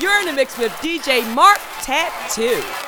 You're in the mix with DJ Mark Tattoo.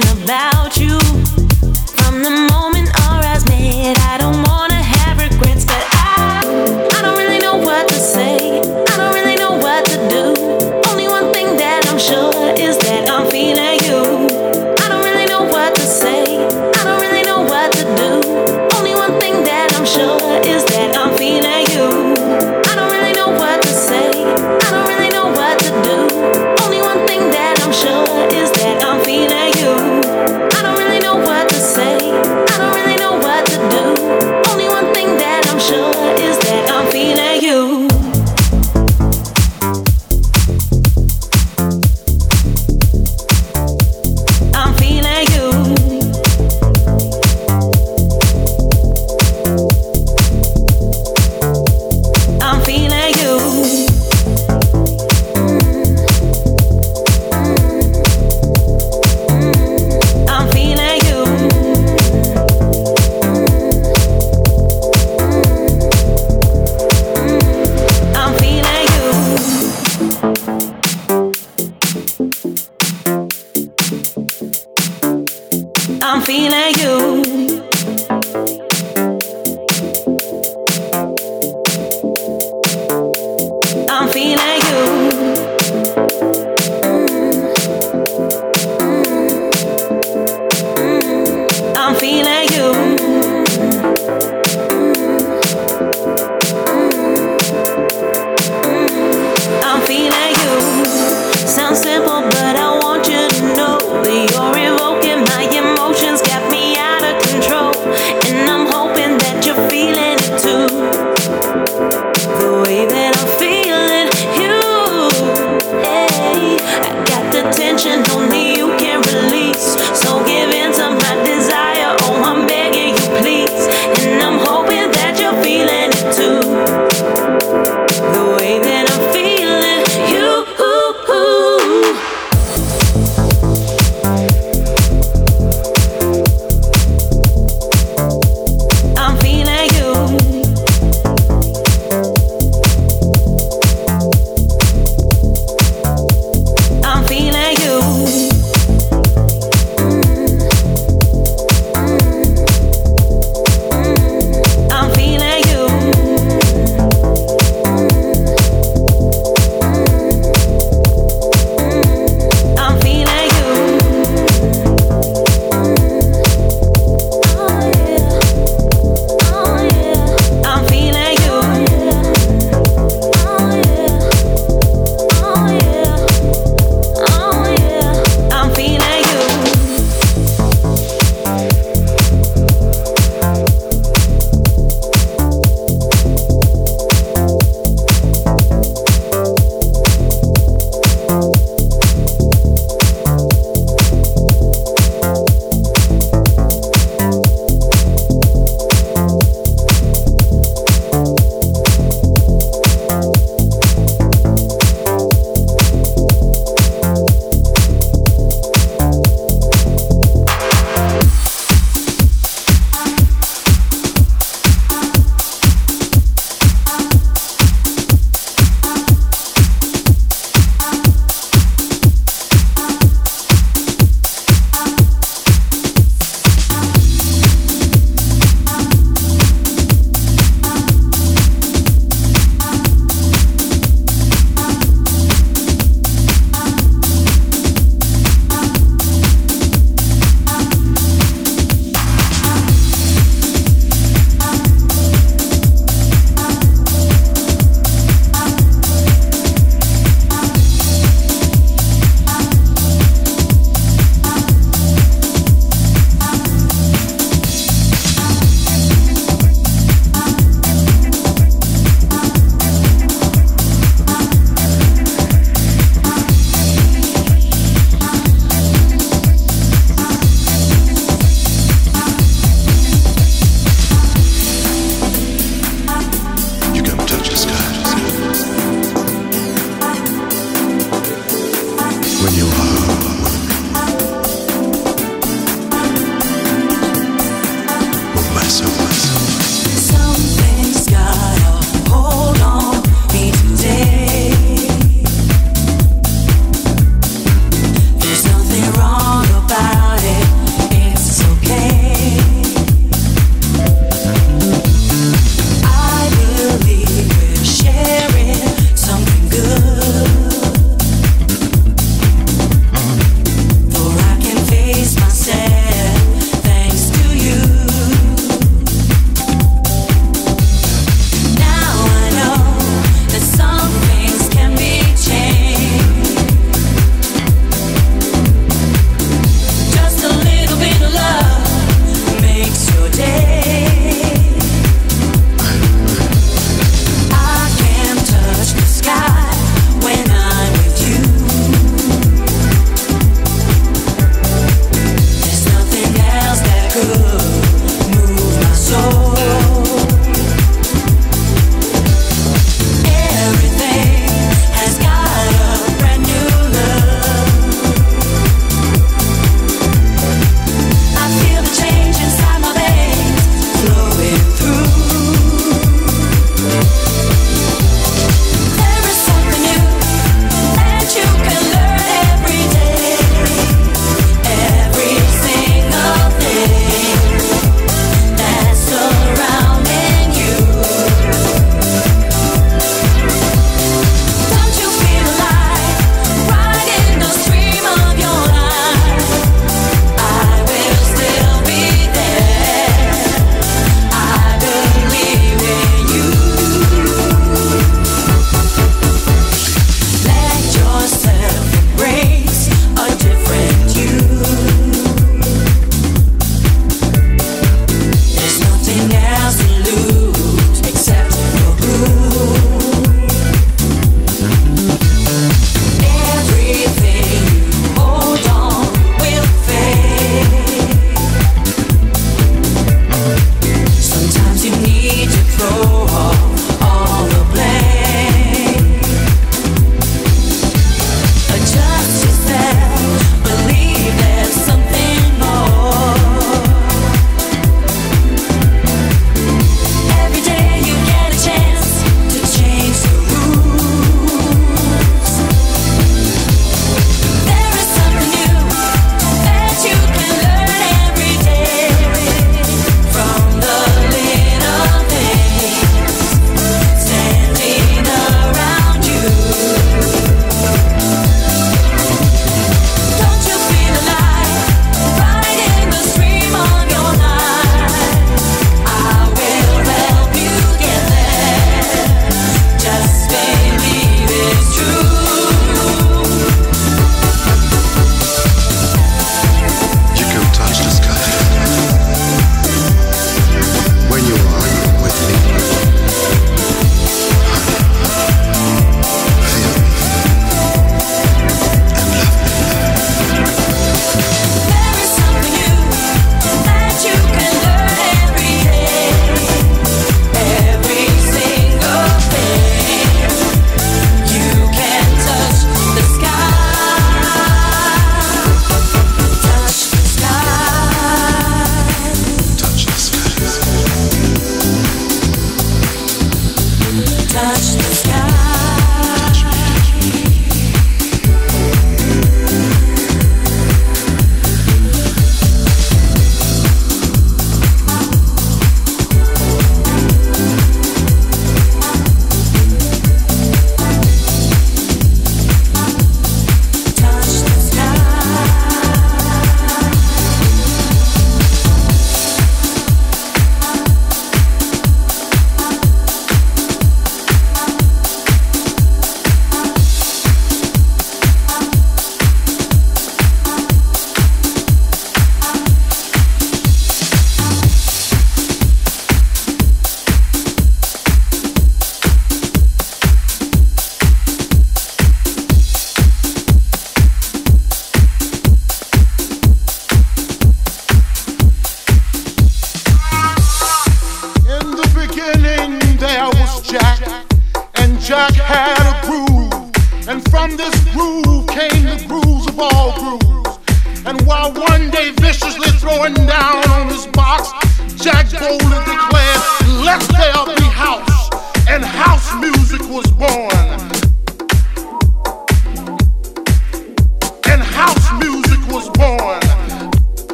thinking about